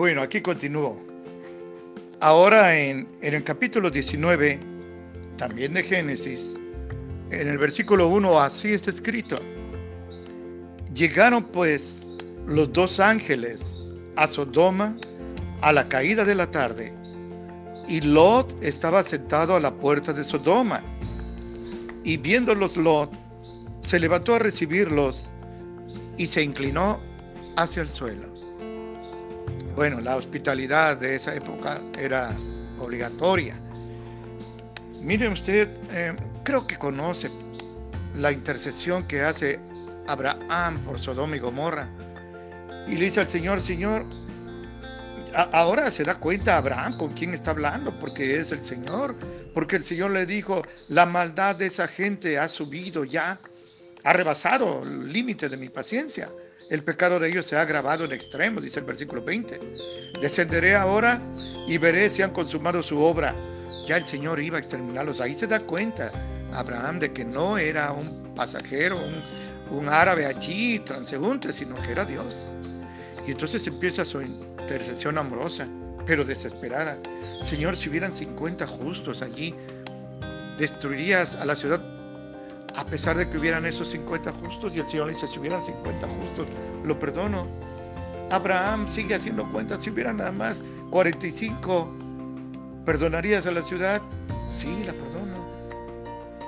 Bueno, aquí continúo. Ahora en, en, el capítulo 19, también de Génesis, en el versículo 1, así es escrito. Llegaron pues los dos ángeles a Sodoma a la caída de la tarde, y Lot estaba sentado a la puerta de Sodoma. Y viéndolos Lot, se levantó a recibirlos y se inclinó hacia el suelo. Bueno, la hospitalidad de esa época era obligatoria. Mire usted, eh, creo que conoce la intercesión que hace Abraham por Sodoma y Gomorra. Y le dice al Señor, Señor, ahora se da cuenta Abraham con quién está hablando, porque es el Señor, porque el Señor le dijo, la maldad de esa gente ha subido ya, ha rebasado el límite de mi paciencia. El pecado de ellos se ha agravado en extremo, dice el versículo 20. Descenderé ahora y veré si han consumado su obra. Ya el Señor iba a exterminarlos. Ahí se da cuenta Abraham de que no era un pasajero, un, un árabe allí, transeúnte, sino que era Dios. Y entonces empieza su intercesión amorosa, pero desesperada. Señor, si hubieran 50 justos allí, destruirías a la ciudad a pesar de que hubieran esos 50 justos. Y el Señor dice, si hubieran 50 justos, lo perdono. Abraham sigue haciendo cuentas, si hubieran nada más 45, ¿perdonarías a la ciudad? Sí, la perdono.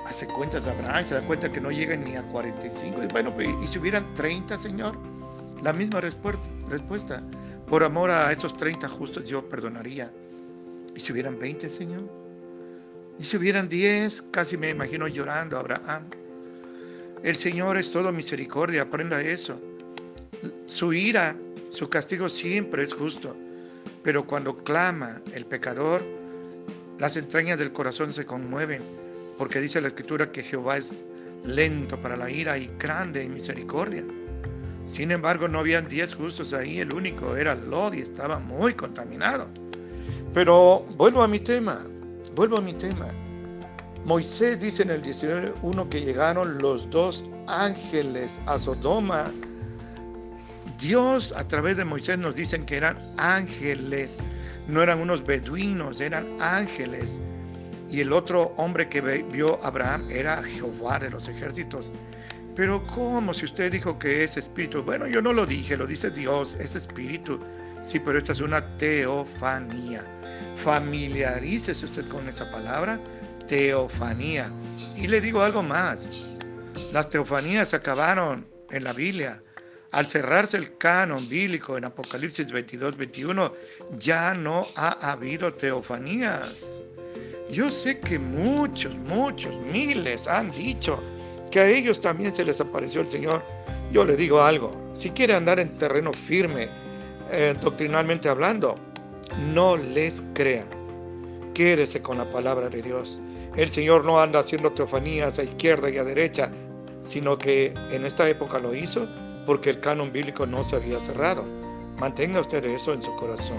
Hace cuentas Abraham, se da cuenta que no llegan ni a 45. Y bueno, ¿y si hubieran 30, Señor? La misma respuesta. Por amor a esos 30 justos yo perdonaría. ¿Y si hubieran 20, Señor? ¿Y si hubieran 10? Casi me imagino llorando Abraham. El Señor es todo misericordia, aprenda eso. Su ira, su castigo siempre es justo, pero cuando clama el pecador, las entrañas del corazón se conmueven, porque dice la Escritura que Jehová es lento para la ira y grande en misericordia. Sin embargo, no habían diez justos ahí, el único era Lot y estaba muy contaminado. Pero vuelvo a mi tema, vuelvo a mi tema. Moisés dice en el 19.1 que llegaron los dos ángeles a Sodoma. Dios a través de Moisés nos dicen que eran ángeles, no eran unos beduinos, eran ángeles. Y el otro hombre que vio Abraham era Jehová de los ejércitos. Pero ¿cómo si usted dijo que es espíritu? Bueno, yo no lo dije, lo dice Dios, es espíritu. Sí, pero esta es una teofanía. Familiarícese usted con esa palabra teofanía. Y le digo algo más. Las teofanías acabaron en la Biblia. Al cerrarse el canon bíblico en Apocalipsis 22, 21, ya no ha habido teofanías. Yo sé que muchos, muchos, miles han dicho que a ellos también se les apareció el Señor. Yo le digo algo, si quiere andar en terreno firme, eh, doctrinalmente hablando, no les crea. Quédese con la palabra de Dios. El Señor no anda haciendo teofanías a izquierda y a derecha, sino que en esta época lo hizo porque el canon bíblico no se había cerrado. Mantenga usted eso en su corazón.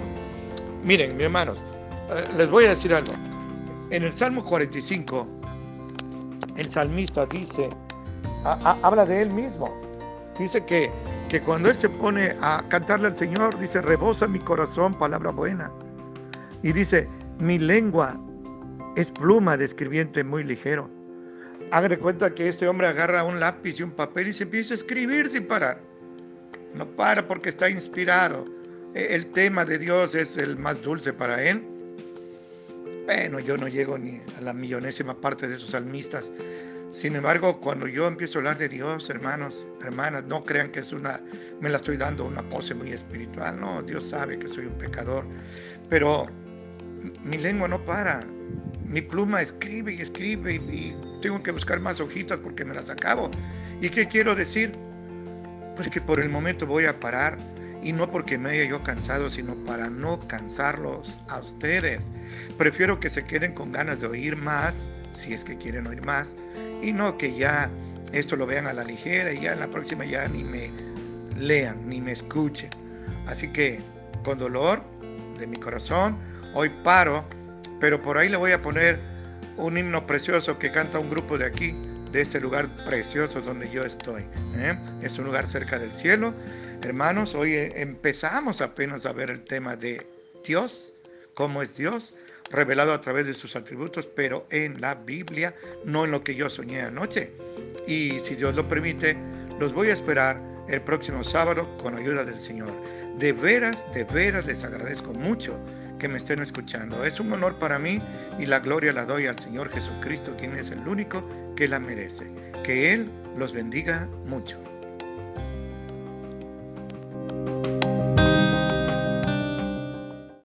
Miren, mis hermanos, eh, les voy a decir algo. En el Salmo 45, el salmista dice, habla de él mismo. Dice que, que cuando él se pone a cantarle al Señor, dice, rebosa mi corazón palabra buena. Y dice, mi lengua es pluma de escribiente muy ligero. Haga cuenta que este hombre agarra un lápiz y un papel y se empieza a escribir sin parar. No para porque está inspirado. E, el tema de Dios es el más dulce para él. Bueno, yo no llego ni a la millonésima parte de esos salmistas. Sin embargo, cuando yo empiezo a hablar de Dios, hermanos, hermanas, no crean que es una, me la estoy dando una pose muy espiritual. No, Dios sabe que soy un pecador. Pero mi lengua no para mi pluma escribe y escribe y, tengo que buscar más hojitas porque me las acabo. ¿Y qué quiero decir? Pues que por el momento voy a parar y no porque me haya yo cansado, sino para no cansarlos a ustedes. Prefiero que se queden con ganas de oír más, si es que quieren oír más, y no que ya esto lo vean a la ligera y ya en la próxima ya ni me lean, ni me escuchen. Así que con dolor de mi corazón, hoy paro pero por ahí le voy a poner un himno precioso que canta un grupo de aquí, de este lugar precioso donde yo estoy. ¿eh? Es un lugar cerca del cielo. Hermanos, hoy eh, empezamos apenas a ver el tema de Dios, cómo es Dios, revelado a través de sus atributos, pero en la Biblia, no en lo que yo soñé anoche. Y si Dios lo permite, los voy a esperar el próximo sábado con ayuda del Señor. De veras, de veras les agradezco mucho que me estén escuchando. Es un honor para mí y la gloria la doy al Señor Jesucristo, quien es el único que la merece. Que Él los bendiga mucho.